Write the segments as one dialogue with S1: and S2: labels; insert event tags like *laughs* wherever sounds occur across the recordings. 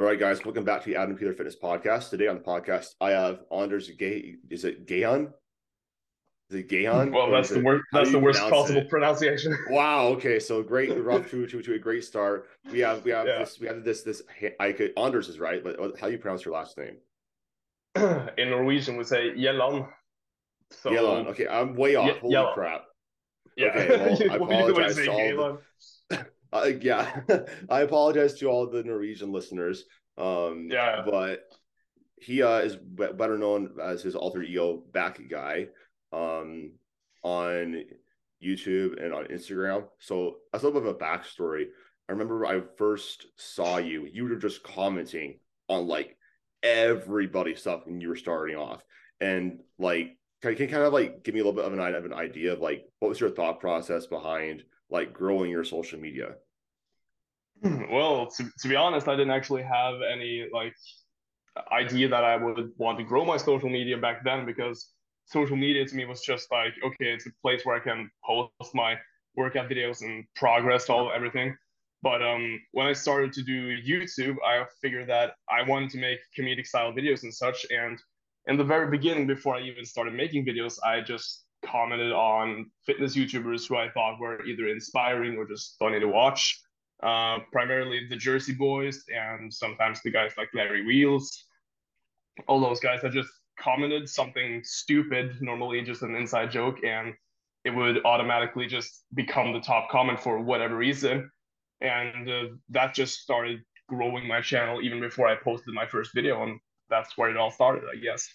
S1: All right, guys, welcome back to the Adam Peeler Fitness Podcast. Today on the podcast, I have Anders Gay. Is it Gayon? Is it Gayon?
S2: Well, that's the worst. That's the worst possible it? pronunciation. *laughs*
S1: Wow. Okay. So great, rough to, to to a great start. We have we have yeah. this we have this this. I could Anders is right, but how do you pronounce your last name? *clears throat*
S2: In Norwegian, we say Yelland.
S1: So, Yelland. Okay, I'm way off. Ye- Holy crap.
S2: Yeah. Okay, well, *laughs* I apologize.
S1: Uh, yeah, *laughs* I apologize to all the Norwegian listeners. Um, yeah, but he uh, is better known as his alter ego back guy um, on YouTube and on Instagram. So as a little bit of a backstory, I remember I first saw you. You were just commenting on like everybody's stuff when you were starting off, and like can you kind of like give me a little bit of an, of an idea of like what was your thought process behind like growing your social media? *clears throat*
S2: Well, to, to be honest, I didn't actually have any like idea that I would want to grow my social media back then because social media to me was just like, okay, it's a place where I can post my workout videos and progress all everything. But um, when I started to do YouTube, I figured that I wanted to make comedic style videos and such. And in the very beginning, before I even started making videos, I just commented on fitness YouTubers who I thought were either inspiring or just funny to watch. Uh, primarily the Jersey Boys and sometimes the guys like Larry Wheels. All those guys that just commented something stupid, normally just an inside joke, and it would automatically just become the top comment for whatever reason. And uh, that just started growing my channel even before I posted my first video. And that's where it all started, I guess.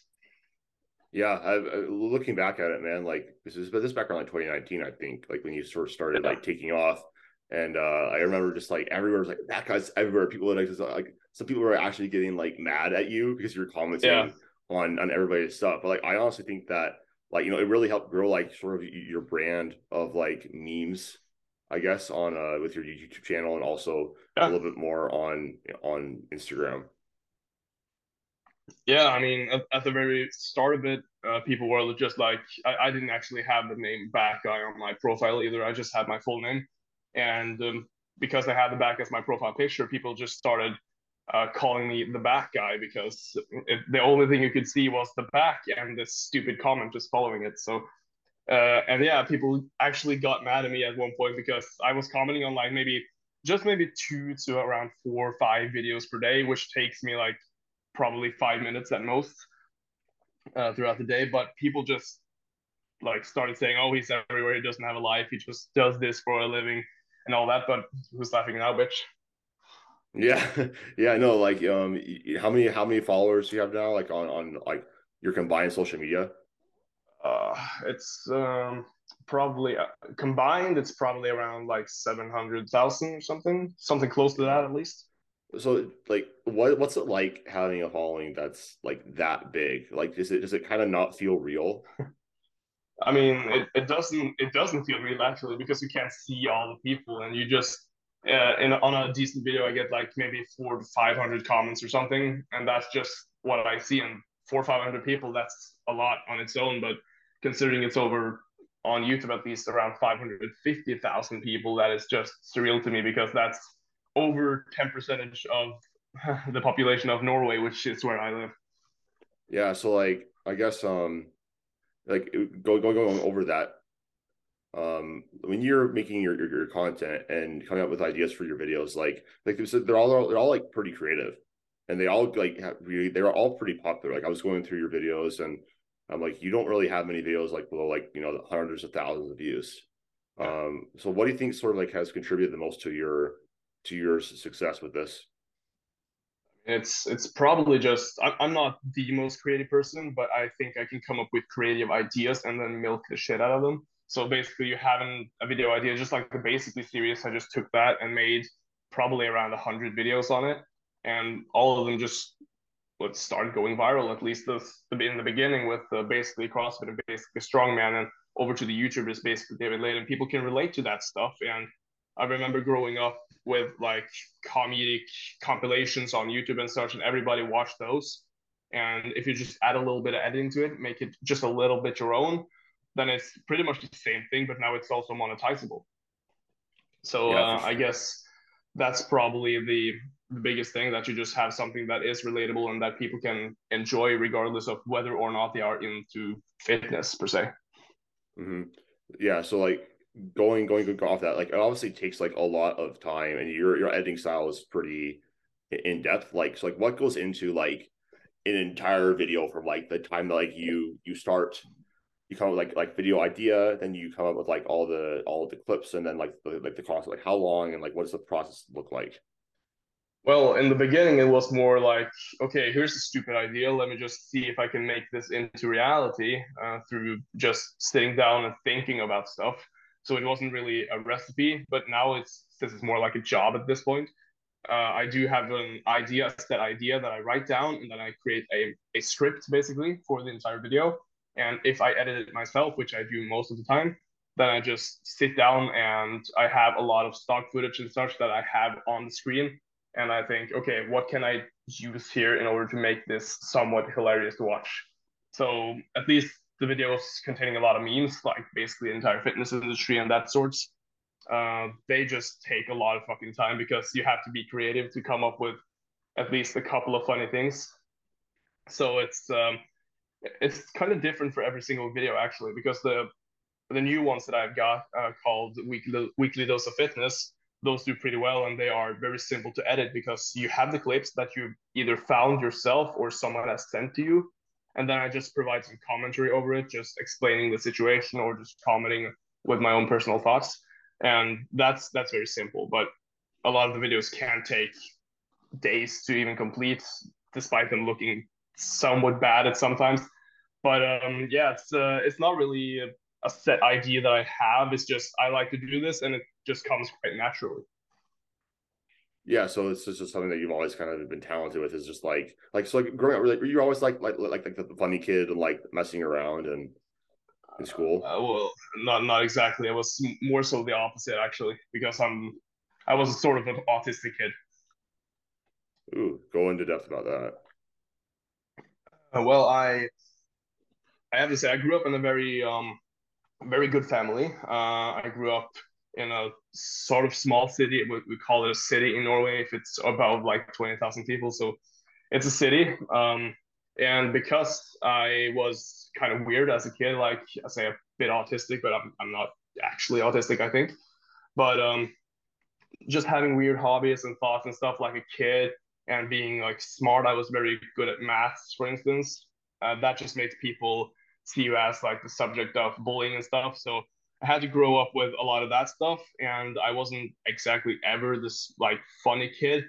S1: Yeah, I, I, looking back at it, man, like this is but this back around like 2019, I think, like when you sort of started yeah. like taking off. And uh, I remember just like everywhere was like that guy's everywhere. People were like just like some people were actually getting like mad at you because you're commenting yeah. on on everybody's stuff. But like I honestly think that like you know it really helped grow like sort of your brand of like memes, I guess, on uh with your YouTube channel and also yeah. a little bit more on on Instagram.
S2: Yeah, I mean, at, at the very start of it, uh, people were just like, I, I didn't actually have the name back guy on my profile either. I just had my full name. And um, because I had the back as my profile picture, people just started uh, calling me the back guy because it, the only thing you could see was the back and this stupid comment just following it. So, uh, and yeah, people actually got mad at me at one point because I was commenting on like maybe just maybe two to around four or five videos per day, which takes me like probably five minutes at most uh, throughout the day. But people just like started saying, "Oh, he's everywhere. He doesn't have a life. He just does this for a living." and all that. But who's laughing now, bitch?
S1: Yeah, *laughs* yeah, no, like um, how many how many followers do you have now? Like on on like your combined social media?
S2: Uh, it's um probably uh, combined. It's probably around like seven hundred thousand or something, something close to that at least.
S1: So, like, what what's it like having a following that's like that big? Like, does it does it kind of not feel real?
S2: I mean, it, it doesn't it doesn't feel real actually because you can't see all the people and you just uh, in on a decent video I get like maybe four to five hundred comments or something and that's just what I see and four or five hundred people that's a lot on its own but considering it's over on YouTube at least around five hundred fifty thousand people that is just surreal to me because that's over ten percentage of *laughs* the population of Norway which is where I live.
S1: Yeah, so like I guess um like going going going over that. Um when you're making your, your, your content and coming up with ideas for your videos like like they're all they're all like pretty creative. And they all like have really they're all pretty popular. Like i was going through your videos and i'm like you don't really have many videos like below like you know hundreds of thousands of views. Um so what do you think sort of like has contributed the most to your to your success with this
S2: it's it's probably just I'm not the most creative person, but I think I can come up with creative ideas and then milk the shit out of them. So basically, you have a video idea, just like the basically series. I just took that and made probably around hundred videos on it, and all of them just would start going viral. At least the, in the beginning with uh, basically CrossFit and basically strongman, and over to the YouTubers, basically David Laden. People can relate to that stuff, and I remember growing up with like comedic compilations on YouTube and such, and everybody watched those. And if you just add a little bit of editing to it, make it just a little bit your own, then it's pretty much the same thing, but now it's also monetizable. So yeah, uh, sure. I guess that's probably the the biggest thing that you just have something that is relatable and that people can enjoy regardless of whether or not they are into fitness per se
S1: mm-hmm. yeah so like going going off that like it obviously takes like a lot of time and your your editing style is pretty in depth like so like what goes into like an entire video from like the time that like you you start you come up with like like video idea then you come up with like all the all the clips and then like the, like the cost like how long and like what does the process look like
S2: well, in the beginning, it was more like, okay, here's a stupid idea. Let me just see if I can make this into reality uh, through just sitting down and thinking about stuff. So it wasn't really a recipe, but now it's this is more like a job at this point. Uh, I do have an idea, set idea that I write down, and then I create a, a script basically for the entire video. And if I edit it myself, which I do most of the time, then I just sit down and I have a lot of stock footage and such that I have on the screen and I think, okay, what can I use here in order to make this somewhat hilarious to watch? So at least the videos containing a lot of memes, like basically the entire fitness industry and that sorts, uh, they just take a lot of fucking time because you have to be creative to come up with at least a couple of funny things. So it's um, it's kind of different for every single video actually because the the new ones that I've got uh, called weekly weekly dose of fitness those do pretty well and they are very simple to edit because you have the clips that you either found yourself or someone has sent to you and then i just provide some commentary over it just explaining the situation or just commenting with my own personal thoughts and that's that's very simple but a lot of the videos can take days to even complete despite them looking somewhat bad at sometimes but um yeah it's uh, it's not really a set idea that I have. It's just I like to do this, and it just comes quite naturally.
S1: Yeah, so it's just something that you've always kind of been talented with. Is just like like so like growing up, really, you're always like like like like the funny kid and like messing around and in school.
S2: Uh, well, not not exactly. It was more so the opposite actually, because I'm I was sort of an autistic kid.
S1: Ooh, go into depth about that.
S2: Uh, well, I I have to say I grew up in a very um very good family. Uh, I grew up in a sort of small city. We, we call it a city in Norway if it's about like 20,000 people. So it's a city. Um, and because I was kind of weird as a kid, like I say a bit autistic, but I'm, I'm not actually autistic, I think. But um, just having weird hobbies and thoughts and stuff like a kid and being like smart, I was very good at maths, for instance. Uh, that just makes people see you as like the subject of bullying and stuff. So I had to grow up with a lot of that stuff, and I wasn't exactly ever this like funny kid.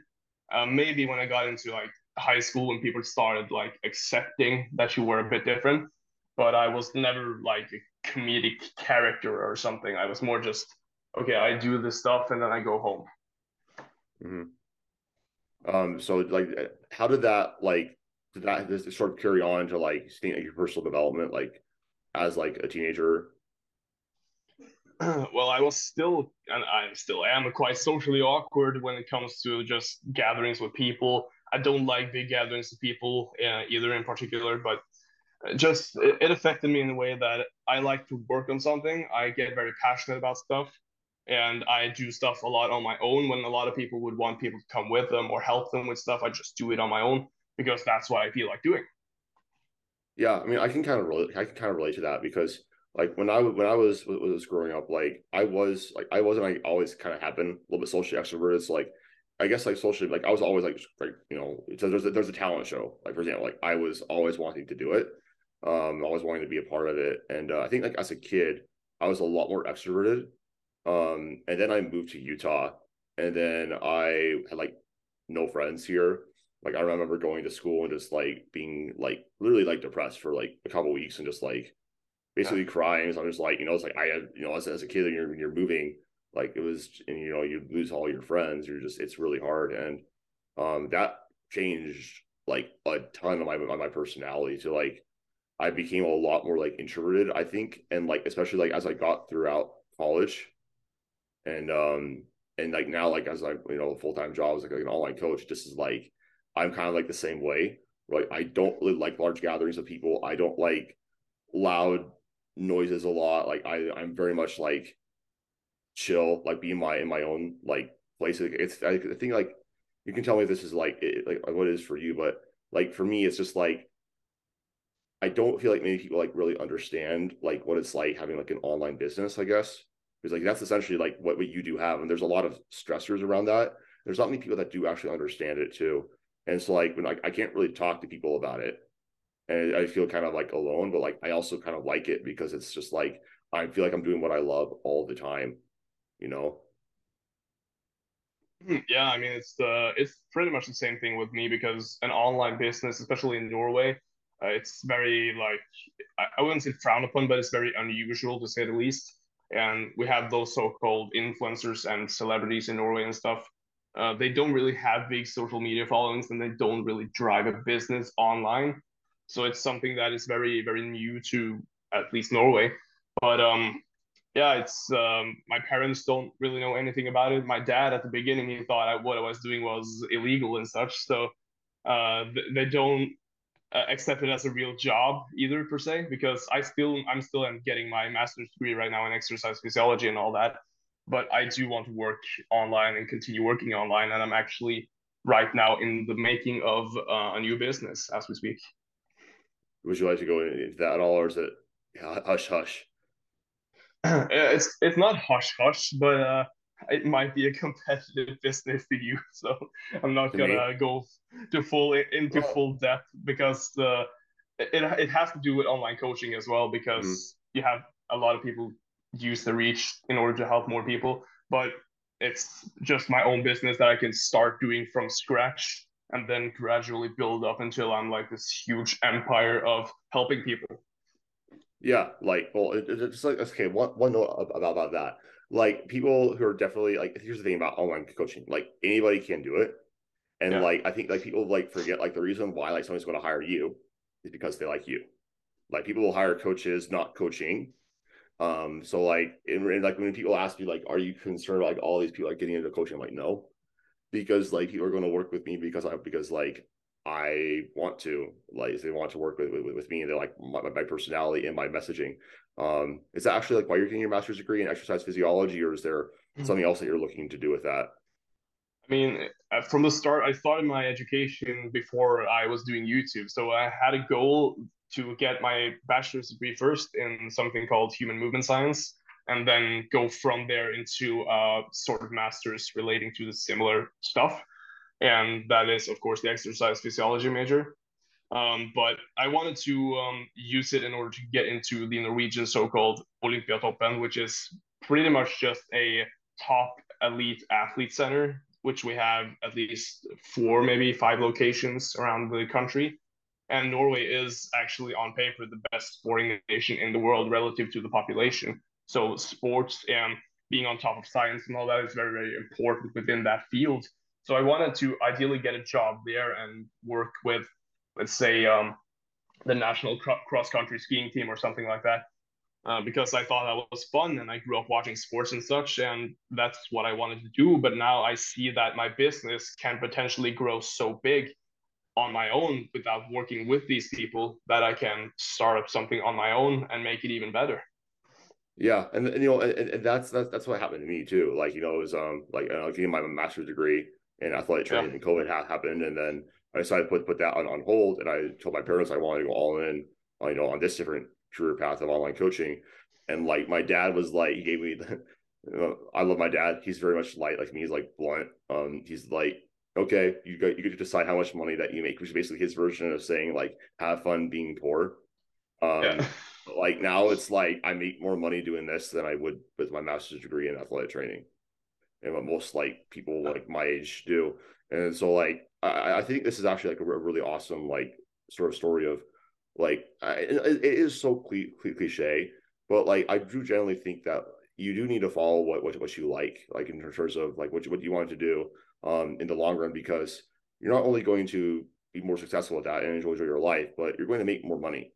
S2: Uh, maybe when I got into like high school when people started like accepting that you were a bit different, but I was never like a comedic character or something. I was more just okay. I do this stuff and then I go home.
S1: Mm-hmm. Um. So like, how did that like did that this sort of carry on to like seeing your personal development like as like a teenager *clears throat*
S2: well i was still and i still am quite socially awkward when it comes to just gatherings with people i don't like big gatherings of people uh, either in particular but just it, it affected me in a way that i like to work on something i get very passionate about stuff and I do stuff a lot on my own when a lot of people would want people to come with them or help them with stuff. I just do it on my own because that's what I feel like doing.
S1: Yeah, I mean, I can kind of relate. I can kind of relate to that because, like, when I when I was was growing up, like, I was like I wasn't like always kind of have been a little bit socially extroverted. So like, I guess like socially, like I was always like like you know, so there's a, there's a talent show. Like for example, like I was always wanting to do it, um, always wanting to be a part of it. And uh, I think like as a kid, I was a lot more extroverted. Um, and then I moved to Utah, and then I had like no friends here like I remember going to school and just like being like literally like depressed for like a couple weeks and just like basically yeah. crying. So I'm just like, you know, it's like I had, you know, as, as a kid, when you're, when you're moving, like it was, and you know, you lose all your friends. You're just, it's really hard. And um, that changed like a ton of my, my personality to like, I became a lot more like introverted, I think. And like, especially like as I got throughout college and, um, and like now, like as I, you know, full time job as like, like an online coach, just is like, I'm kind of like the same way. Like, I don't really like large gatherings of people. I don't like loud noises a lot. Like I, I'm very much like chill, like be in my in my own like place. It's I think like you can tell me if this is like it, like what it is for you, but like for me, it's just like I don't feel like many people like really understand like what it's like having like an online business. I guess because like that's essentially like what, what you do have, and there's a lot of stressors around that. There's not many people that do actually understand it too, and so like when I, I can't really talk to people about it, and I feel kind of like alone, but like I also kind of like it because it's just like I feel like I'm doing what I love all the time, you know.
S2: Hmm, yeah, I mean it's the it's pretty much the same thing with me because an online business, especially in Norway, uh, it's very like I, I wouldn't say frowned upon, but it's very unusual to say the least. And we have those so-called influencers and celebrities in Norway and stuff. Uh, they don't really have big social media followings, and they don't really drive a business online. So it's something that is very very new to at least Norway. But um, yeah, it's um, my parents don't really know anything about it. My dad at the beginning he thought I, what I was doing was illegal and such, so uh, they don't uh, accept it as a real job either per se. Because I still I'm still am getting my master's degree right now in exercise physiology and all that, but I do want to work online and continue working online, and I'm actually right now in the making of uh, a new business as we speak.
S1: Would you like to go into that at all, or is it hush hush? *clears throat*
S2: it's it's not hush hush, but uh, it might be a competitive *laughs* business to you. So I'm not to gonna me? go to full into well, full depth because the it it has to do with online coaching as well because mm-hmm. you have a lot of people use the reach in order to help more people, but it's just my own business that I can start doing from scratch and then gradually build up until I'm like this huge empire of helping people.
S1: Yeah, like well, it, it's like okay. One one note about about that. Like people who are definitely like here's the thing about online coaching. Like anybody can do it, and yeah. like I think like people like forget like the reason why like someone's going to hire you is because they like you. Like people will hire coaches not coaching. Um, so like in, in like when people ask me like, are you concerned like all these people like getting into coaching? I'm like, no, because like people are going to work with me because I because like I want to like they want to work with with, with me. And they like my, my personality and my messaging. Um, is that actually like why you're getting your master's degree in exercise physiology, or is there mm-hmm. something else that you're looking to do with that?
S2: I mean, uh, from the start, I started my education before I was doing YouTube. So I had a goal to get my bachelor's degree first in something called human movement science, and then go from there into a sort of master's relating to the similar stuff and that is of course the exercise physiology major. Um, but I wanted to um, use it in order to get into the Norwegian so-called Olympiatoppen, which is pretty much just a top elite athlete center, which we have at least four, maybe five locations around the country. And Norway is actually on paper the best sporting nation in the world relative to the population. So sports and being on top of science and all that is very, very important within that field. So I wanted to ideally get a job there and work with, let's say, um, the national cross country skiing team or something like that. Uh, because I thought that was fun and I grew up watching sports and such, and that's what I wanted to do. But now I see that my business can potentially grow so big on my own without working with these people that I can start up something on my own and make it even better.
S1: Yeah, and, and you know, and, and that's, that's that's what happened to me too. Like you know, it was um like I was getting my master's degree in athletic training, yeah. and COVID ha- happened, and then I decided to put put that on, on hold, and I told my parents I wanted to go all in, uh, you know, on this different career path of online coaching, and like my dad was like, he gave me, the, *laughs* you know, I love my dad. He's very much light like me. He's like blunt. Um, he's like, okay, you got you get to decide how much money that you make, which is basically his version of saying like, have fun being poor. Um, yeah. *laughs* like now it's like I make more money doing this than I would with my master's degree in athletic training and what most like people like my age do. And so like I, I think this is actually like a really awesome like sort of story of like I, it is so cliche, but like I do generally think that you do need to follow what what, what you like, like in terms of like what you, what you want to do um in the long run, because you're not only going to be more successful at that and enjoy your life, but you're going to make more money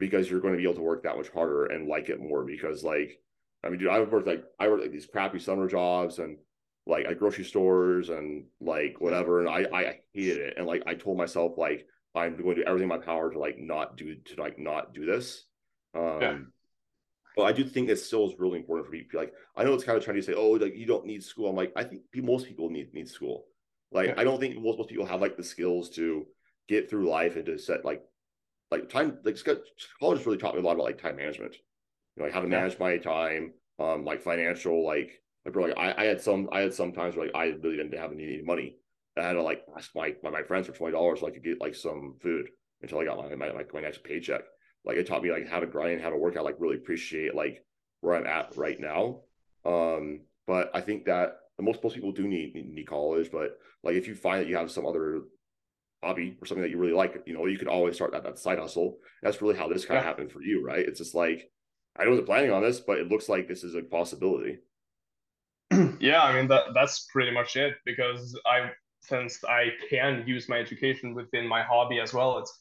S1: because you're going to be able to work that much harder and like it more. Because like, I mean, dude, I worked like I worked like these crappy summer jobs and like at grocery stores and like whatever. And I, I hated it. And like I told myself like I'm going to do everything in my power to like not do to like not do this. Um, yeah. But I do think it still is really important for people. Like I know it's kind of trying to say, oh, like you don't need school. I'm like, I think most people need need school. Like yeah. I don't think most most people have like the skills to get through life and to set like like time like college really taught me a lot about like time management. You know, like how to manage my time, um, like financial, like like like I, I had some I had some times where like I really didn't have any money. I had to like ask my my, my friends for twenty dollars so I could get like some food until I got my my, my, my next paycheck. Like it taught me like how to grind, how to work out, like really appreciate like where I'm at right now. Um, but I think that most most people do need need college, but like if you find that you have some other hobby or something that you really like, you know, you could always start that that side hustle. That's really how this kind yeah. of happened for you, right? It's just like I wasn't planning on this, but it looks like this is a possibility. *clears throat*
S2: yeah, I mean that that's pretty much it because I since I can use my education within my hobby as well, it's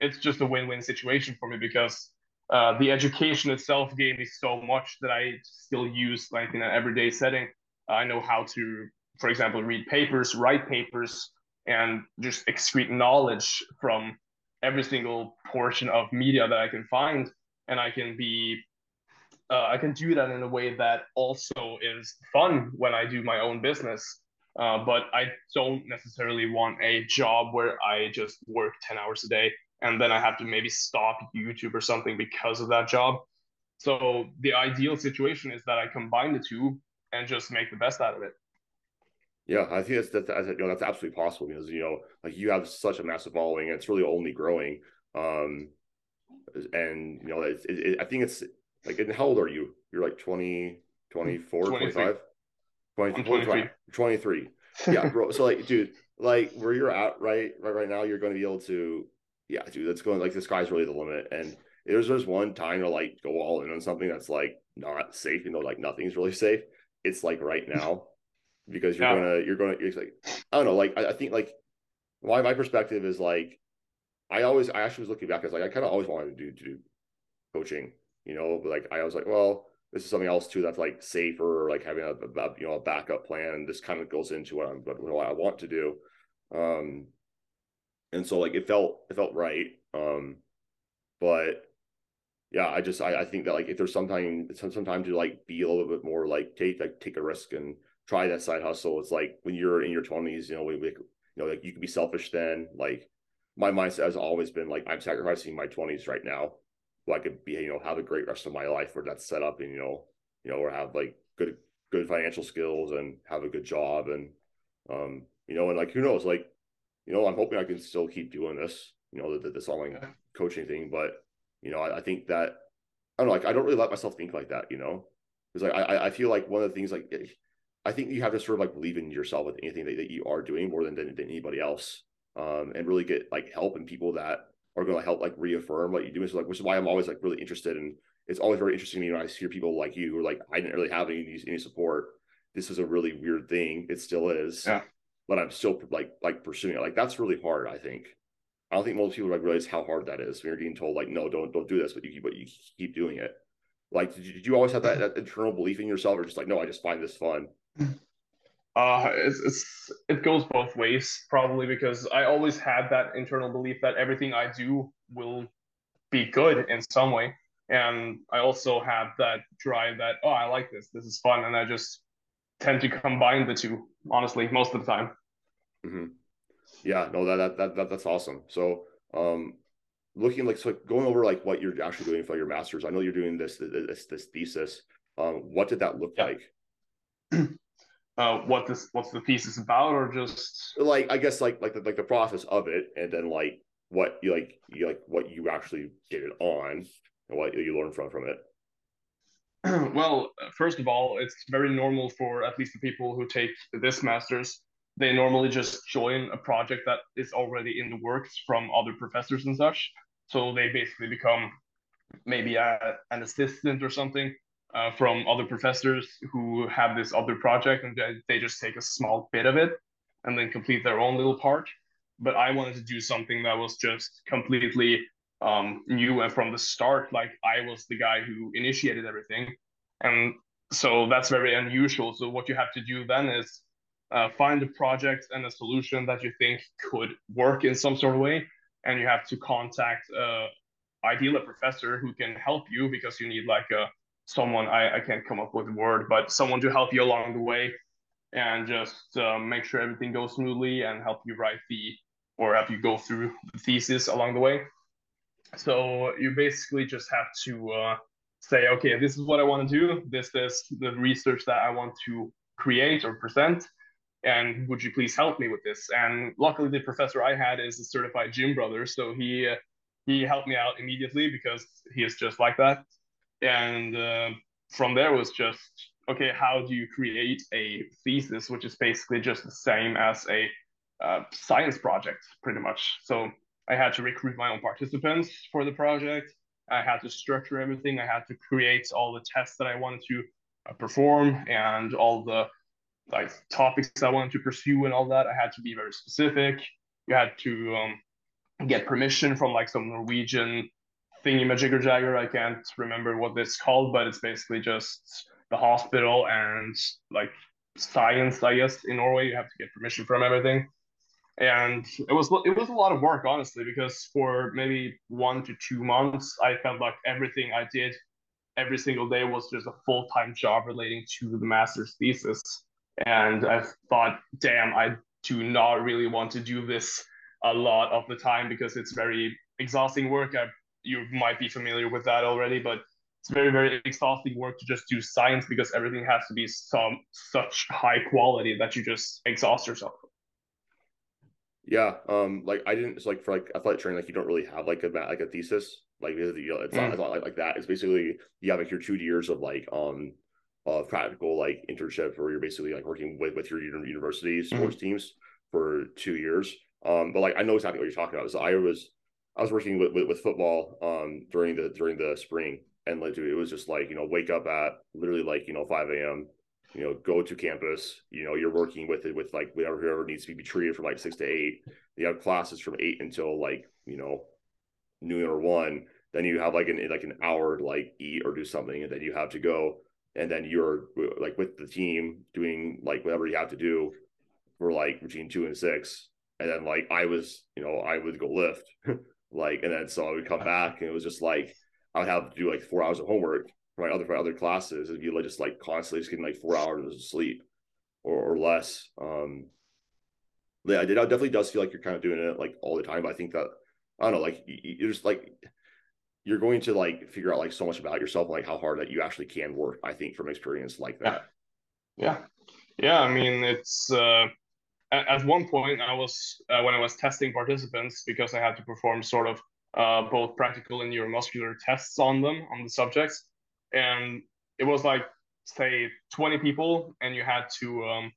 S2: it's just a win-win situation for me because uh, the education itself gave me so much that I still use like in an everyday setting. I know how to, for example, read papers, write papers, and just excrete knowledge from every single portion of media that I can find, and I can be uh, I can do that in a way that also is fun when I do my own business. Uh, but I don't necessarily want a job where I just work 10 hours a day and then I have to maybe stop YouTube or something because of that job. So the ideal situation is that I combine the two and just make the best out of it.
S1: Yeah, I think that's that's, you know, that's absolutely possible because you know like you have such a massive following and it's really only growing. Um, and you know it, it, I think it's like, and how old are you? You're like 20, 24, 25? 23. 23. Yeah, bro. so like, dude, like where you're at right, right, right now, you're going to be able to, yeah, dude, that's going like the sky's really the limit. And there's just one time to like go all in on something that's like not safe, you know, like nothing's really safe. It's like right *laughs* now because you're yeah. gonna, you're gonna, it's like, I don't know, like I, I think like my my perspective is like I always I actually was looking back, I was like, I kind of always wanted to do to do coaching you know, but like I was like, well, this is something else too that's like safer, or like having a, a you know a backup plan. And this kind of goes into what I'm what I want to do. Um, and so like it felt it felt right. Um, but yeah, I just I, I think that like if there's sometime some time to like be a little bit more like take like take a risk and try that side hustle. It's like when you're in your twenties, you know, we, we you know like you can be selfish then. Like my mindset has always been like I'm sacrificing my twenties right now so I could be, you know, have a great rest of my life where that's set up and, you know, you know, or have like good, good financial skills and have a good job. And, um, you know, and like, who knows, like, you know, I'm hoping I can still keep doing this, you know, the, this online yeah. coaching thing. But, you know, I, I, think that, I don't know, like, I don't really let myself think like that, you know, because like, I, I feel like one of the things like, I think you have to sort of like believe in yourself with anything that, that you are doing more than, than, than anybody else. Um, and really get like help and people that are going to help like reaffirm what you do. So like, which is why I'm always like really interested in. It's always very interesting to me when I hear people like you who are like, I didn't really have any any support. This is a really weird thing. It still is.
S2: Yeah.
S1: But I'm still like like pursuing it. Like that's really hard. I think. I don't think most people like realize how hard that is when you're getting told like, no, don't don't do this, but you keep but you keep doing it. Like, did you, did you always have that, that internal belief in yourself, or just like, no, I just find this fun?
S2: Uh, it's, it's it goes both ways probably because I always had that internal belief that everything I do will be good in some way, and I also have that drive that oh I like this this is fun and I just tend to combine the two honestly most of the time.
S1: Mm-hmm. Yeah, no that, that that that that's awesome. So um, looking like so going over like what you're actually doing for your masters. I know you're doing this this this thesis. Um, what did that look yeah. like? *clears throat*
S2: uh, what this what's the piece is about, or just
S1: like I guess like like the, like the process of it, and then like what you like you like what you actually did it on, and what you learned from from it. *clears throat*
S2: well, first of all, it's very normal for at least the people who take this masters. They normally just join a project that is already in the works from other professors and such. So they basically become maybe a, an assistant or something uh, from other professors who have this other project and they just take a small bit of it and then complete their own little part. But I wanted to do something that was just completely um, new and from the start, like I was the guy who initiated everything. And so that's very unusual. So what you have to do then is uh, find a project and a solution that you think could work in some sort of way. And you have to contact uh, ideally a professor who can help you because you need like a someone I, I can't come up with a word, but someone to help you along the way and just um, make sure everything goes smoothly and help you write the or help you go through the thesis along the way. So you basically just have to uh, say, okay, this is what I want to do. This is the research that I want to create or present. And would you please help me with this? And luckily, the professor I had is a certified gym brother, so he uh, he helped me out immediately because he is just like that. And uh, from there was just okay, how do you create a thesis, which is basically just the same as a uh, science project, pretty much. So I had to recruit my own participants for the project. I had to structure everything. I had to create all the tests that I wanted to uh, perform and all the like topics I wanted to pursue and all that. I had to be very specific. You had to um, get permission from like some Norwegian thingy majigger jagger. I can't remember what it's called, but it's basically just the hospital and like science, I guess, in Norway. You have to get permission from everything. And it was it was a lot of work, honestly, because for maybe one to two months, I felt like everything I did every single day was just a full time job relating to the master's thesis. And I thought, damn, I do not really want to do this a lot of the time because it's very exhausting work. I, you might be familiar with that already, but it's very very exhausting work to just do science because everything has to be some such high quality that you just exhaust yourself
S1: yeah um like i didn't it's like for like athletic training like you don't really have like a like a thesis like you know, it's not, mm. it's not like, like that it's basically you have like your two years of like um of practical like internship where you're basically like working with with your university mm-hmm. sports mm teams for two years um but like i know exactly what you're talking about so i was i was working with, with, with football um during the during the spring and like it was just like you know wake up at literally like you know 5 a.m you know go to campus you know you're working with it with like whatever whoever needs to be treated from like six to eight. You have classes from eight until like you know noon or one. Then you have like an like an hour to like eat or do something and then you have to go and then you're like with the team doing like whatever you have to do for like between two and six. And then like i was you know i would go lift *laughs* like and then so i would come back and it was just like I would have to do like four hours of homework for my other for my other classes. It'd be like just like constantly just getting like four hours of sleep or, or less. Um, yeah, I did. It definitely does feel like you're kind of doing it like all the time. But I think that I don't know, like you're just like you're going to like figure out like so much about yourself, like how hard that you actually can work. I think from experience like that.
S2: Yeah, yeah. I mean, it's uh, at, one point I was uh, when I was testing participants because I had to perform sort of uh, both practical and neuromuscular tests on them on the subjects, and it was like say 20 people, and you had to um,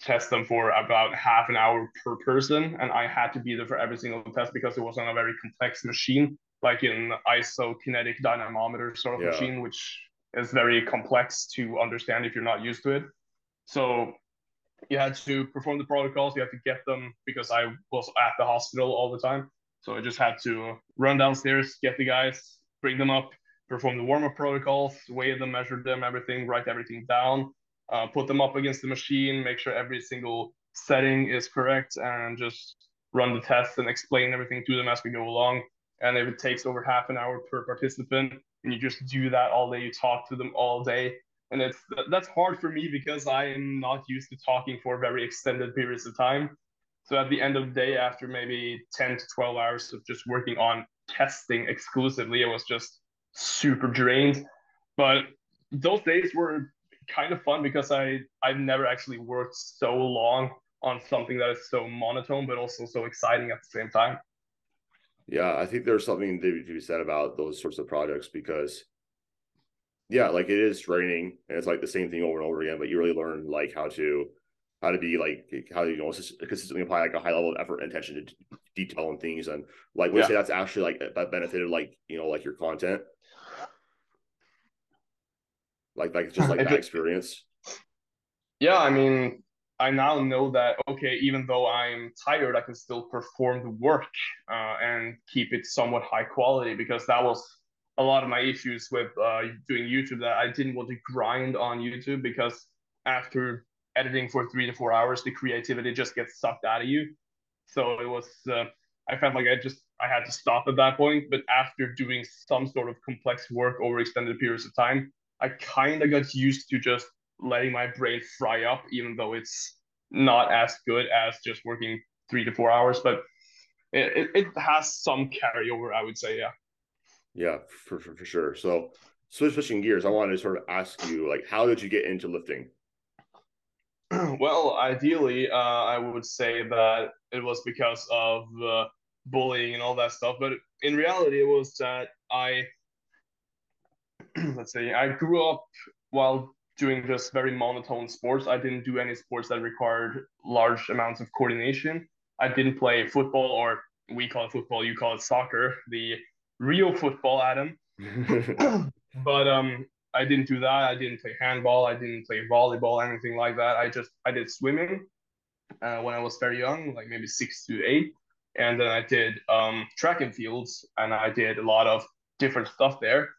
S2: test them for about half an hour per person, and I had to be there for every single test because it was on a very complex machine, like an isokinetic dynamometer sort of yeah. machine, which is very complex to understand if you're not used to it. So you had to perform the protocols. You had to get them because I was at the hospital all the time. So I just had to run downstairs, get the guys, bring them up, perform the warm up protocols, weigh them, measure them, everything, write everything down, uh, put them up against the machine, make sure every single setting is correct, and just run the tests and explain everything to them as we go along. And if it takes over half an hour per participant, and you just do that all day, you talk to them all day. And it's that's hard for me because I am not used to talking for very extended periods of time. So at the end of the day, after maybe 10 to 12 hours of just working on testing exclusively, I was just super drained. But those days were kind of fun because I I've never actually worked so long on something that is so monotone but also so exciting at the same time.
S1: Yeah, I think there's something to be said about those sorts of projects because yeah, like it is draining and it's like the same thing over and over again, but you really learn like how to how to be like how you know consistently apply like a high level of effort and attention to detail and things and like would yeah. say that's actually like that benefited like you know like your content like like just like that experience
S2: yeah i mean i now know that okay even though i'm tired i can still perform the work uh, and keep it somewhat high quality because that was a lot of my issues with uh, doing youtube that i didn't want to grind on youtube because after editing for three to four hours, the creativity just gets sucked out of you. So it was, uh, I felt like I just, I had to stop at that point. But after doing some sort of complex work over extended periods of time, I kind of got used to just letting my brain fry up, even though it's not as good as just working three to four hours. But it, it, has some carryover, I would say. Yeah.
S1: Yeah, for, for, for sure. So switching gears, I wanted to sort of ask you, like, how did you get into lifting? *clears throat*
S2: well, ideally, uh, I would say that it was because of uh, bullying and all that stuff. But in reality, it was that I, *clears throat* let's say, I grew up while doing just very monotone sports. I didn't do any sports that required large amounts of coordination. I didn't play football, or we call it football, you call it soccer, the real football, Adam. *laughs* *clears throat* but um, I didn't do that. I didn't play handball. I didn't play volleyball, anything like that. I just I did swimming uh, when I was very young, like maybe six to eight, and then I did um, track and fields, and I did a lot of different stuff there.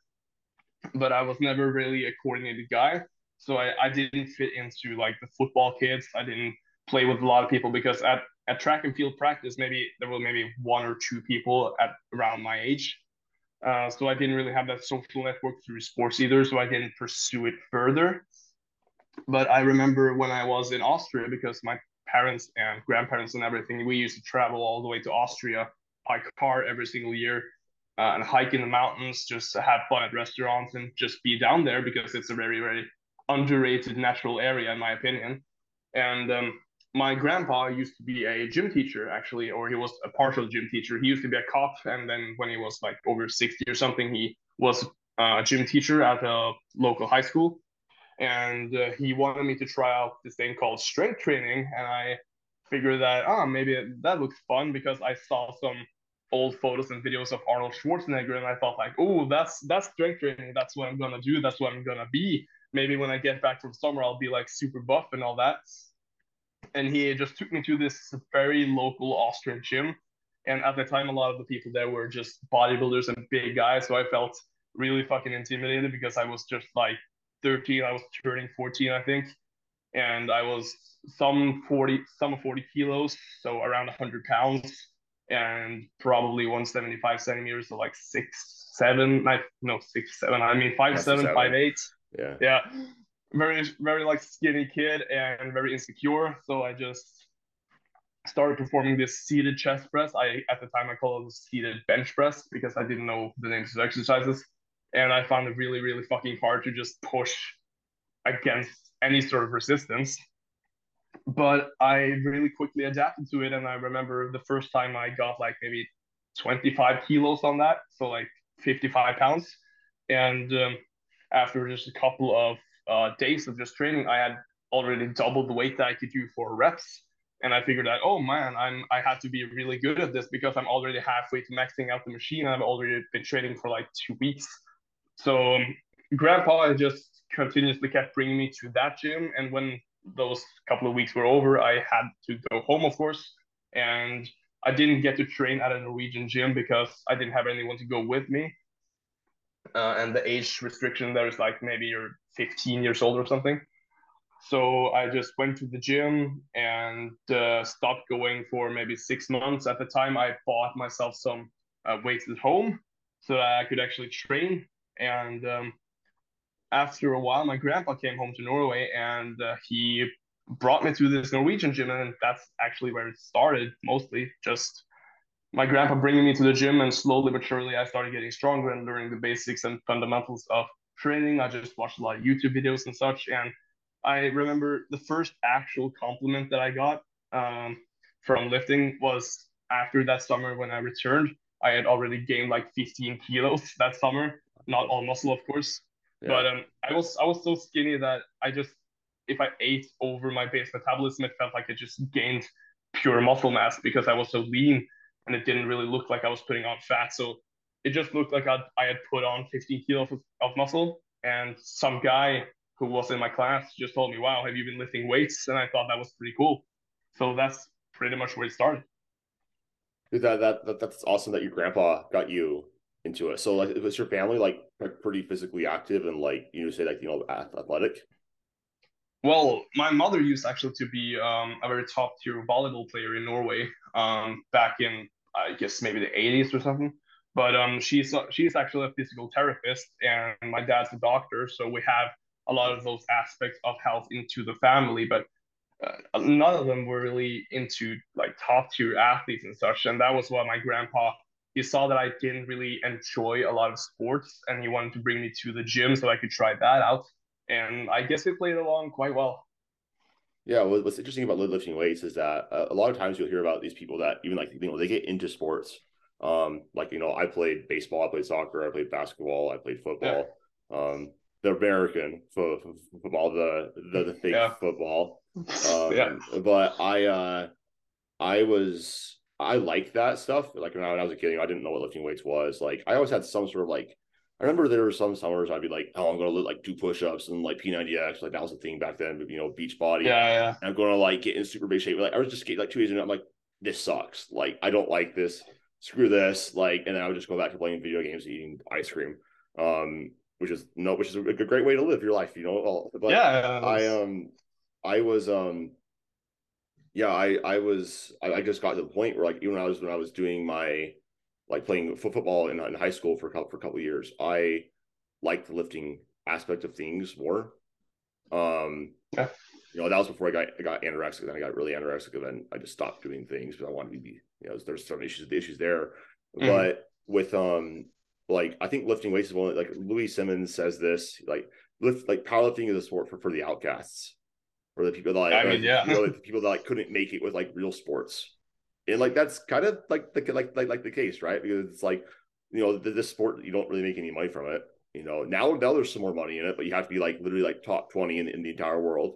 S2: But I was never really a coordinated guy, so I, I didn't fit into like the football kids. I didn't play with a lot of people because at at track and field practice, maybe there were maybe one or two people at around my age. Uh, so I didn't really have that social network through sports either. So I didn't pursue it further. But I remember when I was in Austria, because my parents and grandparents and everything, we used to travel all the way to Austria by car every single year uh, and hike in the mountains, just have fun at restaurants and just be down there because it's a very, very underrated natural area, in my opinion. And um, my grandpa used to be a gym teacher actually or he was a partial gym teacher. He used to be a cop and then when he was like over 60 or something he was a gym teacher at a local high school. And uh, he wanted me to try out this thing called strength training and i figured that ah oh, maybe that looks fun because i saw some old photos and videos of arnold schwarzenegger and i thought like oh that's that's strength training. That's what i'm gonna do. That's what i'm gonna be. Maybe when i get back from summer i'll be like super buff and all that and he just took me to this very local Austrian gym. And at the time, a lot of the people there were just bodybuilders and big guys. So I felt really fucking intimidated because I was just like 13. I was turning 14, I think. And I was some 40, some 40 kilos, so around 100 pounds, and probably 175 centimeters, so like six, seven, no, six, seven. I mean, five, seven, seven, five, eight.
S1: Yeah.
S2: Yeah very very like skinny kid and very insecure. So I just started performing this seated chest press. I at the time I called it seated bench press because I didn't know the names of exercises, and I found it really really fucking hard to just push against any sort of resistance. But I really quickly adapted to it, and I remember the first time I got like maybe 25 kilos on that, so like 55 pounds, and um, after just a couple of uh, days of just training, I had already doubled the weight that I could do for reps. And I figured out, oh man, I'm I have to be really good at this because I'm already halfway to maxing out the machine and I've already been training for like two weeks. So um, grandpa just continuously kept bringing me to that gym. And when those couple of weeks were over, I had to go home, of course. And I didn't get to train at a Norwegian gym because I didn't have anyone to go with me uh, and the age restriction there is like maybe you're 15 years old or something. So I just went to the gym and uh, stopped going for maybe six months. At the time, I bought myself some uh, weights at home so that I could actually train. And um, after a while, my grandpa came home to Norway and uh, he brought me to this Norwegian gym, and that's actually where it started mostly. Just my grandpa bringing me to the gym, and slowly but surely, I started getting stronger and learning the basics and fundamentals of training. I just watched a lot of YouTube videos and such. And I remember the first actual compliment that I got um, from lifting was after that summer when I returned. I had already gained like 15 kilos that summer, not all muscle, of course. Yeah. But um, I was I was so skinny that I just if I ate over my base metabolism, it felt like I just gained pure muscle mass because I was so lean and it didn't really look like I was putting on fat. So it just looked like I'd, I had put on 15 kilos of, of muscle. And some guy who was in my class just told me, "Wow, have you been lifting weights?" And I thought that was pretty cool. So that's pretty much where it started.
S1: Dude, that, that that that's awesome that your grandpa got you into it. So like, was your family like pretty physically active and like you know say like you know athletic?
S2: Well, my mother used actually to be um, a very top tier volleyball player in Norway um, back in I guess maybe the 80s or something. But um, she's she's actually a physical therapist, and my dad's a doctor, so we have a lot of those aspects of health into the family. But uh, none of them were really into like top tier athletes and such, and that was why my grandpa he saw that I didn't really enjoy a lot of sports, and he wanted to bring me to the gym so I could try that out. And I guess it played along quite well.
S1: Yeah, what's interesting about lifting weights is that uh, a lot of times you'll hear about these people that even like you know they get into sports. Um, like you know, I played baseball, I played soccer, I played basketball, I played football. Yeah. Um, the American fo- football, the the, the fake yeah. football. Um, yeah. But I uh, I was I like that stuff. Like when I was a kid, you know, I didn't know what lifting weights was. Like I always had some sort of like I remember there were some summers I'd be like, oh, I'm gonna like do push-ups and like P90X, like that was a thing back then, you know, beach body.
S2: Yeah, yeah.
S1: And I'm gonna like get in super big shape. Like I was just getting like two days and I'm like, this sucks. Like I don't like this. Screw this. Like, and then I would just go back to playing video games, eating ice cream. Um, which is no, which is a great way to live your life, you know.
S2: But yeah,
S1: I um, I was um, yeah, I I was I, I just got to the point where like even when I was when I was doing my like playing football in, in high school for a couple, for a couple years, I liked the lifting aspect of things more. Um, yeah. you know, that was before I got I got anorexic. Then I got really anorexic, and then I just stopped doing things because I wanted to be, you know, there's some issues, the issues there. Mm-hmm. But with um, like I think lifting weights is one. Like Louie Simmons says this, like lift, like powerlifting is a sport for for the outcasts, or the people that like, I mean, yeah, you know, the *laughs* people that like couldn't make it with like real sports and like that's kind of like the like like like the case, right? Because it's like you know this sport you don't really make any money from it. You know now now there's some more money in it, but you have to be like literally like top twenty in, in the entire world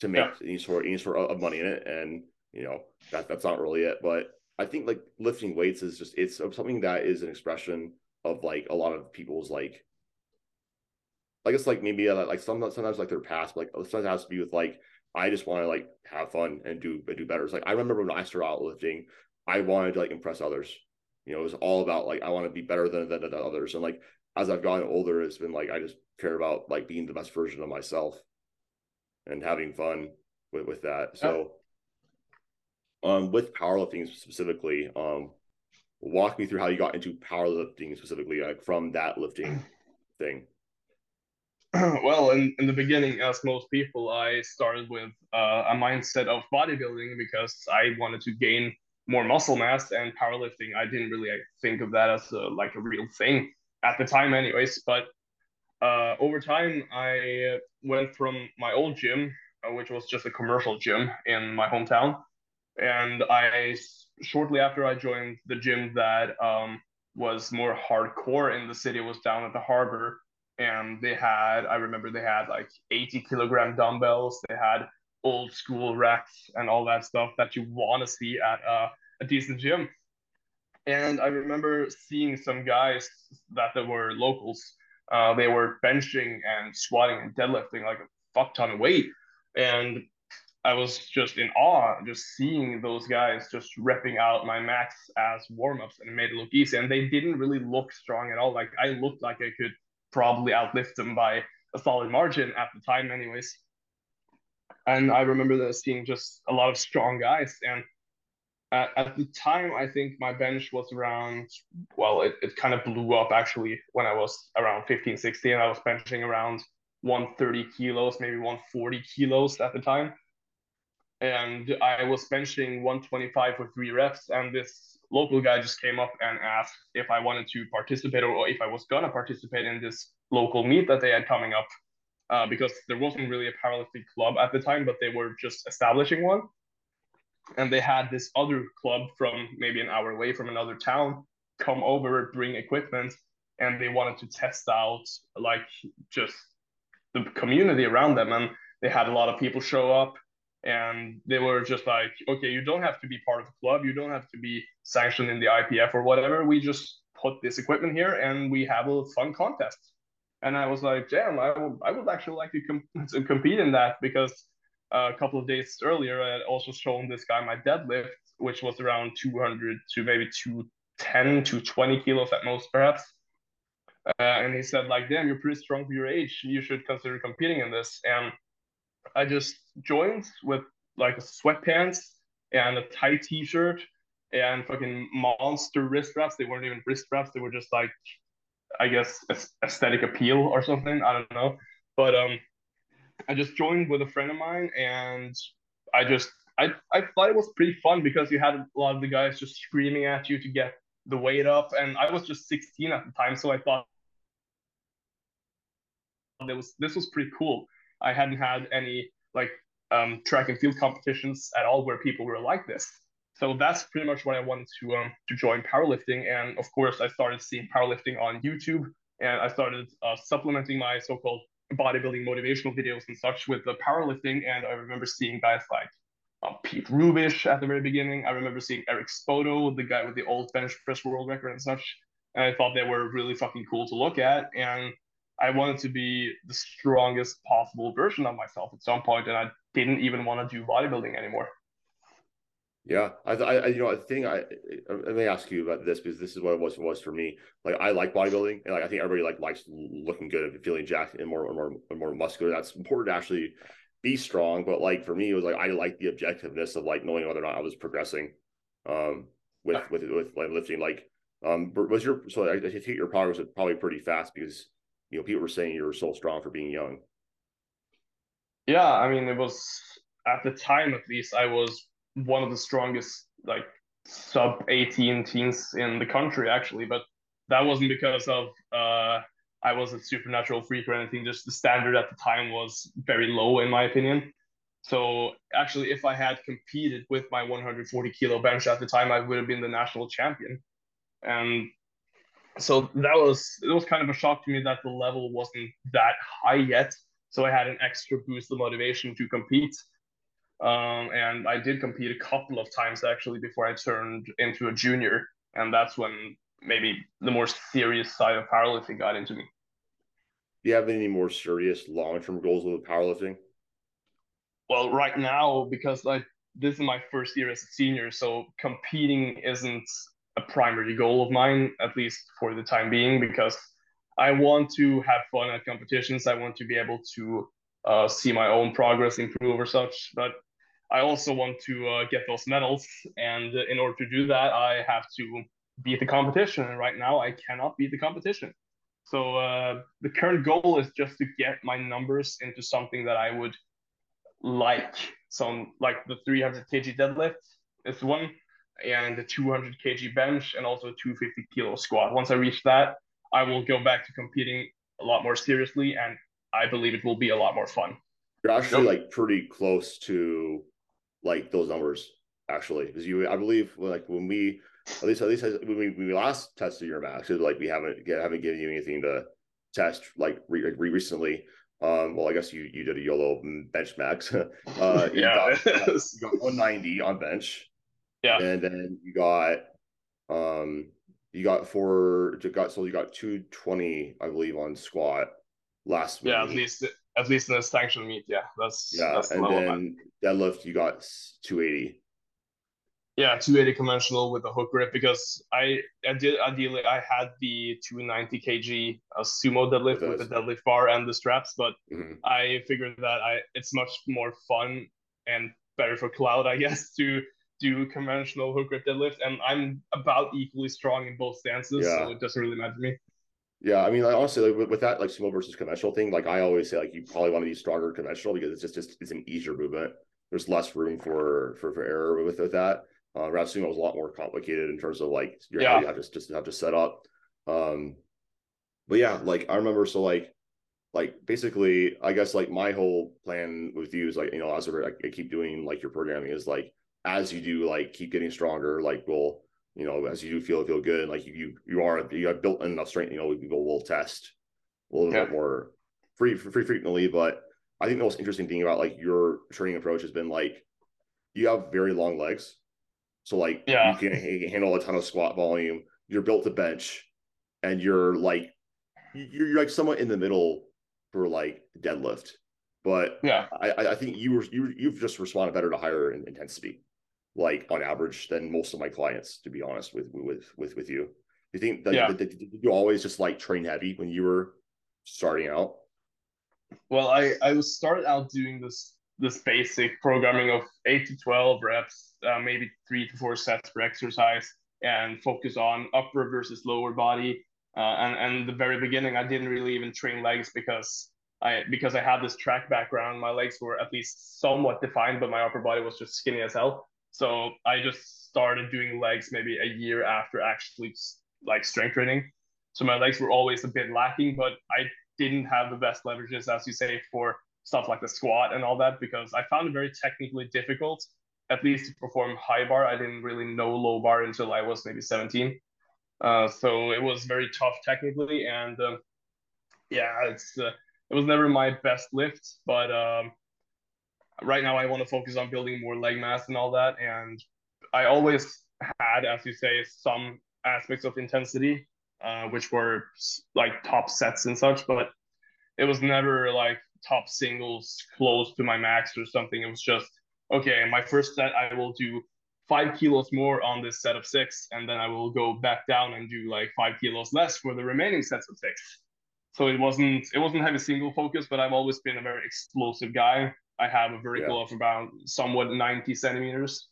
S1: to make yeah. any sort any sort of money in it, and you know that that's not really it. But I think like lifting weights is just it's something that is an expression of like a lot of people's like I guess like maybe uh, like some sometimes like their past, like sometimes it has to be with like I just want to like have fun and do and do better. It's like I remember when I started out lifting, I wanted to like impress others. You know, it was all about like I want to be better than, than, than others. And like as I've gotten older, it's been like I just care about like being the best version of myself and having fun with, with that. So um with powerlifting specifically, um walk me through how you got into powerlifting specifically, like from that lifting *clears throat* thing.
S2: well, in, in the beginning, as most people, I started with uh, a mindset of bodybuilding because I wanted to gain more muscle mass and powerlifting. I didn't really think of that as a, like a real thing at the time, anyways. But uh, over time, I went from my old gym, uh, which was just a commercial gym in my hometown, and I shortly after I joined the gym that um, was more hardcore in the city was down at the harbor. And they had i remember they had like 80 kilogram dumbbells. They had old school racks and all that stuff that you want to see at a decent gym. And i remember seeing some guys that they were locals uh, they were benching and squatting and deadlifting like a fuck ton of weight. And I was just in awe just seeing those guys just repping out my max as warm-ups and it made it look easy. And they didn't really look strong at all. Like I looked like I could probably outlift them by a solid margin at the time, anyways. And I remember seeing just a lot of strong guys. And at, at the time, I think my bench was around, well, it, it kind of blew up actually when I was around 15, 16. I was benching around 130 kilos, maybe 140 kilos at the time. And I was benching 125 for three reps. And this local guy just came up and asked if I wanted to participate or if I was gonna participate in this local meet that they had coming up, uh, because there wasn't really a powerlifting club at the time, but they were just establishing one, and they had this other club from maybe an hour away from another town come over, bring equipment, and they wanted to test out like just the community around them, and they had a lot of people show up and they were just like okay you don't have to be part of the club. You don't have to be sanctioned in the ipf or whatever. We just put this equipment here and we have a fun contest. And i was like damn i would, I would actually like to, com- *laughs* to compete in that because uh, a couple of days earlier i had also shown this guy my deadlift which was around 200 to maybe 210 to 20 kilos at most perhaps. Uh, and he said like damn you're pretty strong for your age. You should consider competing in this. And I just joined with like sweatpants and a tight t-shirt and fucking monster wrist wraps. They weren't even wrist wraps. They were just like, I guess, aesthetic appeal or something. I don't know. But um, I just joined with a friend of mine, and I just I I thought it was pretty fun because you had a lot of the guys just screaming at you to get the weight up, and I was just 16 at the time, so I thought it was this was pretty cool. I hadn't had any like um, track and field competitions at all where people were like this. So that's pretty much what I wanted to um, to join powerlifting, and of course I started seeing powerlifting on YouTube, and I started uh, supplementing my so-called bodybuilding motivational videos and such with the powerlifting, and I remember seeing guys like um, Pete Rubish at the very beginning. I remember seeing Eric Spoto, the guy with the old bench press world record and such, and I thought they were really fucking cool to look at, and I wanted to be the strongest possible version of myself at some point, and I didn't even want to do bodybuilding anymore.
S1: Yeah, I, I, you know, I think I, I may ask you about this because this is what it was was for me. Like, I like bodybuilding, and like I think everybody like likes looking good and feeling jacked and more and more and more muscular. That's important to actually be strong. But like for me, it was like I like the objectiveness of like knowing whether or not I was progressing, um, with with with like lifting. Like, um, was your so I, I think your progress was probably pretty fast because you know people were saying you were so strong for being young.
S2: Yeah, I mean, it was at the time at least I was one of the strongest like sub 18 teens in the country actually but that wasn't because of uh I was a supernatural freak or anything just the standard at the time was very low in my opinion so actually if I had competed with my 140 kilo bench at the time I would have been the national champion and so that was it was kind of a shock to me that the level wasn't that high yet so I had an extra boost of motivation to compete um, and I did compete a couple of times actually before I turned into a junior. And that's when maybe the more serious side of powerlifting got into me.
S1: Do you have any more serious long term goals with powerlifting?
S2: Well, right now, because like this is my first year as a senior, so competing isn't a primary goal of mine, at least for the time being, because I want to have fun at competitions. I want to be able to uh, see my own progress improve or such. But I also want to uh, get those medals, and in order to do that, I have to beat the competition. And right now, I cannot beat the competition. So uh, the current goal is just to get my numbers into something that I would like. So like the 300 kg deadlift is one, and the 200 kg bench, and also 250 kilo squat. Once I reach that, I will go back to competing a lot more seriously, and I believe it will be a lot more fun.
S1: You're actually yep. like pretty close to like those numbers actually because you I believe like when we at least at least when we, when we last tested your max like we haven't get, haven't given you anything to test like re, re recently um well I guess you you did a YOLO bench max *laughs* uh you yeah got, *laughs* you got 190 on bench
S2: yeah
S1: and then you got um you got four you got so you got 220 I believe on squat last week.
S2: yeah at least at least in the sanction meet. Yeah, that's
S1: yeah.
S2: That's
S1: the and then deadlift, you got 280.
S2: Yeah, 280 conventional with a hook grip because I I did ideally I had the 290 kg a sumo deadlift with the deadlift bar and the straps, but mm-hmm. I figured that I it's much more fun and better for cloud, I guess, *laughs* to do conventional hook grip deadlift, and I'm about equally strong in both stances, yeah. so it doesn't really matter to me.
S1: Yeah, I mean, like, honestly, like, with, that like sumo versus conventional thing, like I always say, like you probably want to be stronger conventional because it's just, just it's an easier movement. There's less room for for, for error with, with that. Uh, whereas sumo is a lot more complicated in terms of like your yeah. you have to just have to set up. Um, but yeah, like I remember, so like like basically, I guess like my whole plan with you is like you know as I keep doing like your programming is like as you do like keep getting stronger, like we'll you know, as you do feel feel good, like you you, you are you have built enough strength, you know, we will we'll test a little yeah. bit more free free frequently. But I think the most interesting thing about like your training approach has been like you have very long legs, so like yeah. you can handle a ton of squat volume. You're built to bench, and you're like you're, you're like somewhat in the middle for like deadlift. But
S2: yeah,
S1: I, I think you were you you've just responded better to higher intensity like on average than most of my clients, to be honest with with with with you. You think that, yeah. did you always just like train heavy when you were starting out?
S2: Well, I I was started out doing this this basic programming of eight to twelve reps, uh, maybe three to four sets per exercise, and focus on upper versus lower body. Uh, and and the very beginning, I didn't really even train legs because I because I had this track background. My legs were at least somewhat defined, but my upper body was just skinny as hell. So I just started doing legs maybe a year after actually like strength training. So my legs were always a bit lacking, but I didn't have the best leverages, as you say, for stuff like the squat and all that because I found it very technically difficult, at least to perform high bar. I didn't really know low bar until I was maybe 17. Uh, so it was very tough technically, and um, yeah, it's uh, it was never my best lift, but um, right now I want to focus on building more leg mass and all that. And I always had, as you say, some aspects of intensity, uh, which were like top sets and such, but it was never like top singles close to my max or something. It was just okay. My first set, I will do five kilos more on this set of six, and then I will go back down and do like five kilos less for the remaining sets of six. So it wasn't it wasn't heavy single focus, but I've always been a very explosive guy. I have a vertical yeah. of about somewhat 90 centimeters,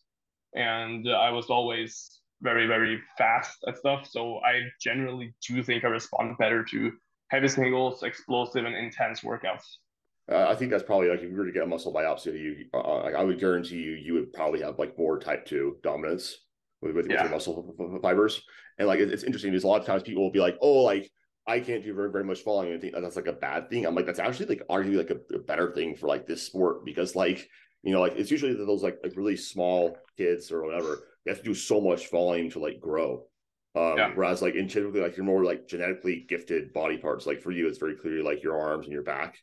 S2: and I was always very very fast at stuff. So I generally do think I respond better to heavy singles, explosive and intense workouts.
S1: Uh, I think that's probably like if you were to get a muscle biopsy, you uh, like I would guarantee you you would probably have like more type two dominance with, with, yeah. with your muscle fibers. And like it, it's interesting because a lot of times people will be like, oh, like I can't do very very much falling and think that's like a bad thing. I'm like that's actually like arguably like a, a, better thing for like this sport because like you know like it's usually those like like really small kids or whatever they have to do so much volume to like grow. Um, yeah. Whereas like in typically like you're more like genetically gifted body parts. Like for you, it's very clearly like your arms and your back,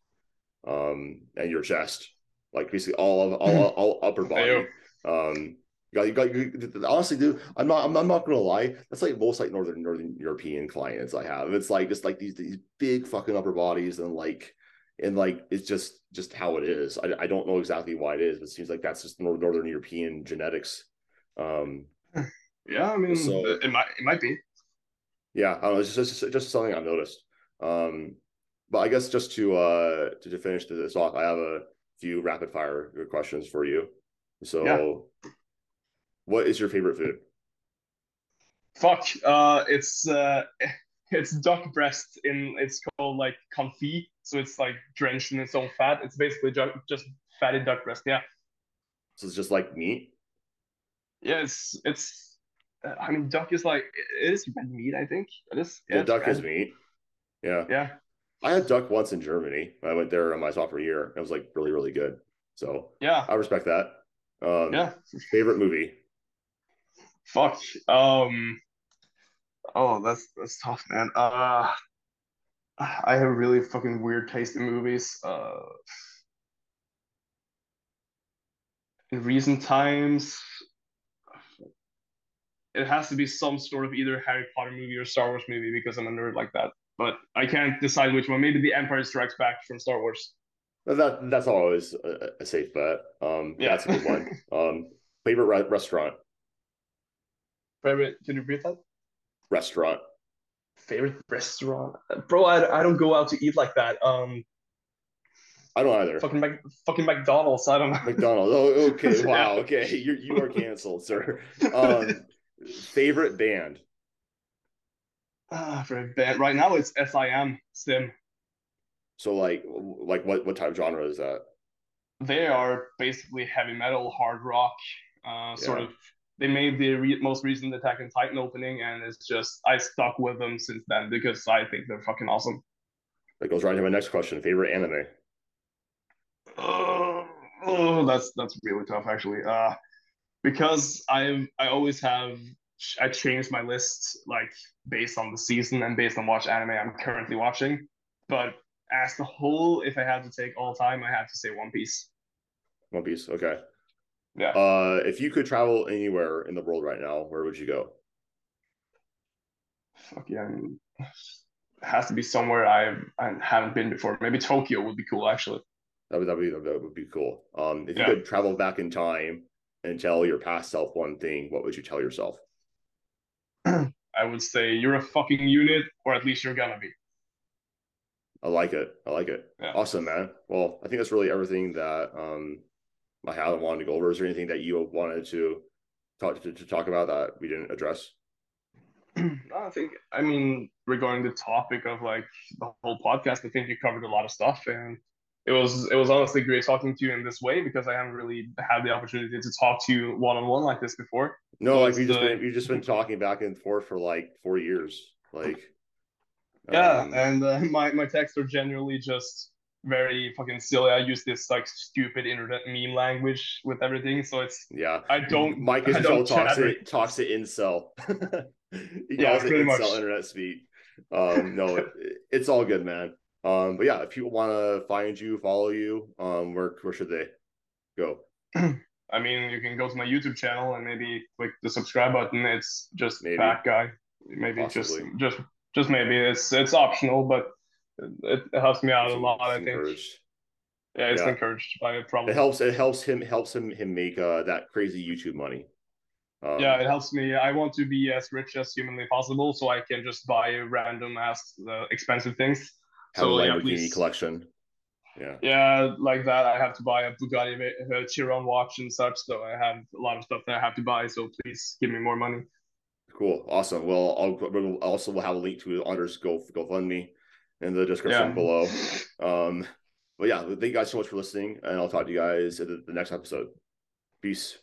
S1: um, and your chest, like basically all of all, all, all upper body. Um, you got, you got, you, honestly, dude, I'm not, I'm, I'm not gonna lie. That's like most like northern northern European clients I have. It's like just like these these big fucking upper bodies and like and like it's just just how it is. I, I don't know exactly why it is, but it seems like that's just northern European genetics. Um, *laughs*
S2: yeah, I mean, so, it might it might be.
S1: Yeah, I don't know. It's just just, just something I've noticed. Um, but I guess just to uh to, to finish this off, I have a few rapid fire questions for you. So. Yeah what is your favorite food?
S2: Fuck. Uh, it's uh, *laughs* it's duck breast in. It's called like confit, so it's like drenched in its own fat. It's basically just just fatty duck breast. Yeah.
S1: So it's just like meat.
S2: Yeah, it's it's. I mean, duck is like it is red meat. I think it is.
S1: Yeah, yeah duck red. is meat. Yeah.
S2: Yeah.
S1: I had duck once in Germany. I went there on my sophomore year. It was like really, really good. So
S2: yeah,
S1: I respect that. Um,
S2: yeah.
S1: Favorite movie?
S2: Fuck. Um. Oh, that's that's tough, man. Uh, I have really fucking weird taste in movies. Uh, in recent times, it has to be some sort of either Harry Potter movie or Star Wars movie because I'm a nerd like that. But I can't decide which one. Maybe The Empire Strikes Back from Star Wars.
S1: That that's always a, a safe bet. Um, yeah, that's a good one. *laughs* um, favorite re- restaurant.
S2: Favorite? Can you repeat that?
S1: Restaurant.
S2: Favorite restaurant, bro. I, I don't go out to eat like that. Um,
S1: I don't either.
S2: Fucking Mac, fucking McDonald's. I don't know.
S1: McDonald's. Oh, okay. *laughs* Wow. Okay, you you are canceled, sir. Um, favorite band.
S2: Ah, uh, favorite band right now it's SIM Sim.
S1: So like like what what type of genre is that?
S2: They are basically heavy metal, hard rock, uh, sort of they made the re- most recent Attack on Titan opening, and it's just I stuck with them since then because I think they're fucking awesome.
S1: That goes right into my next question: favorite anime?
S2: Uh, oh, that's that's really tough actually. Uh, because I I always have I changed my list like based on the season and based on watch anime I'm currently watching. But as the whole, if I had to take all time, I have to say One Piece.
S1: One Piece, okay.
S2: Yeah.
S1: Uh, if you could travel anywhere in the world right now, where would you go?
S2: Fuck yeah. I mean, it has to be somewhere I've, I haven't been before. Maybe Tokyo would be cool, actually.
S1: That would, that would, be, that would be cool. Um, if you yeah. could travel back in time and tell your past self one thing, what would you tell yourself? *clears throat*
S2: I would say you're a fucking unit, or at least you're gonna be.
S1: I like it. I like it. Yeah. Awesome, man. Well, I think that's really everything that um I haven't wanted to go over? Is there anything that you wanted to talk to, to talk about that we didn't address? *clears throat*
S2: I think I mean regarding the topic of like the whole podcast, I think you covered a lot of stuff and it was it was honestly great talking to you in this way because I haven't really had the opportunity to talk to you one on one like this before.
S1: No, like we just been we just been talking back and forth for like four years. Like
S2: Yeah, um, and uh, *laughs* my my texts are generally just very fucking silly. I use this like stupid internet meme language with everything, so it's
S1: yeah.
S2: I don't.
S1: Mike is so toxic, toxic incel. *laughs* he yeah, calls it incel much. internet speak. Um, no, it, it's all good, man. Um, but yeah, if people want to find you, follow you, um, where where should they go? *clears throat*
S2: I mean, you can go to my YouTube channel and maybe click the subscribe button. It's just maybe. Fat Guy. Maybe Possibly. just just just maybe it's it's optional, but it, it helps me out it's, a lot. I think. Encouraged. Yeah, it's yeah. encouraged by a problem.
S1: It helps. It helps him. Helps him. Him make uh, that crazy YouTube money.
S2: Um, yeah, it helps me. I want to be as rich as humanly possible, so I can just buy random ass uh, expensive things
S1: have so, a yeah, collection. Yeah.
S2: Yeah, like that. I have to buy a Bugatti a Chiron watch and such. So I have a lot of stuff that I have to buy. So please give me more money.
S1: Cool. Awesome. Well, I'll also will have a link to Anders Go GoFundMe in the description yeah. below. Um, but yeah, thank you guys so much for listening, and I'll talk to you guys in the next episode. Peace.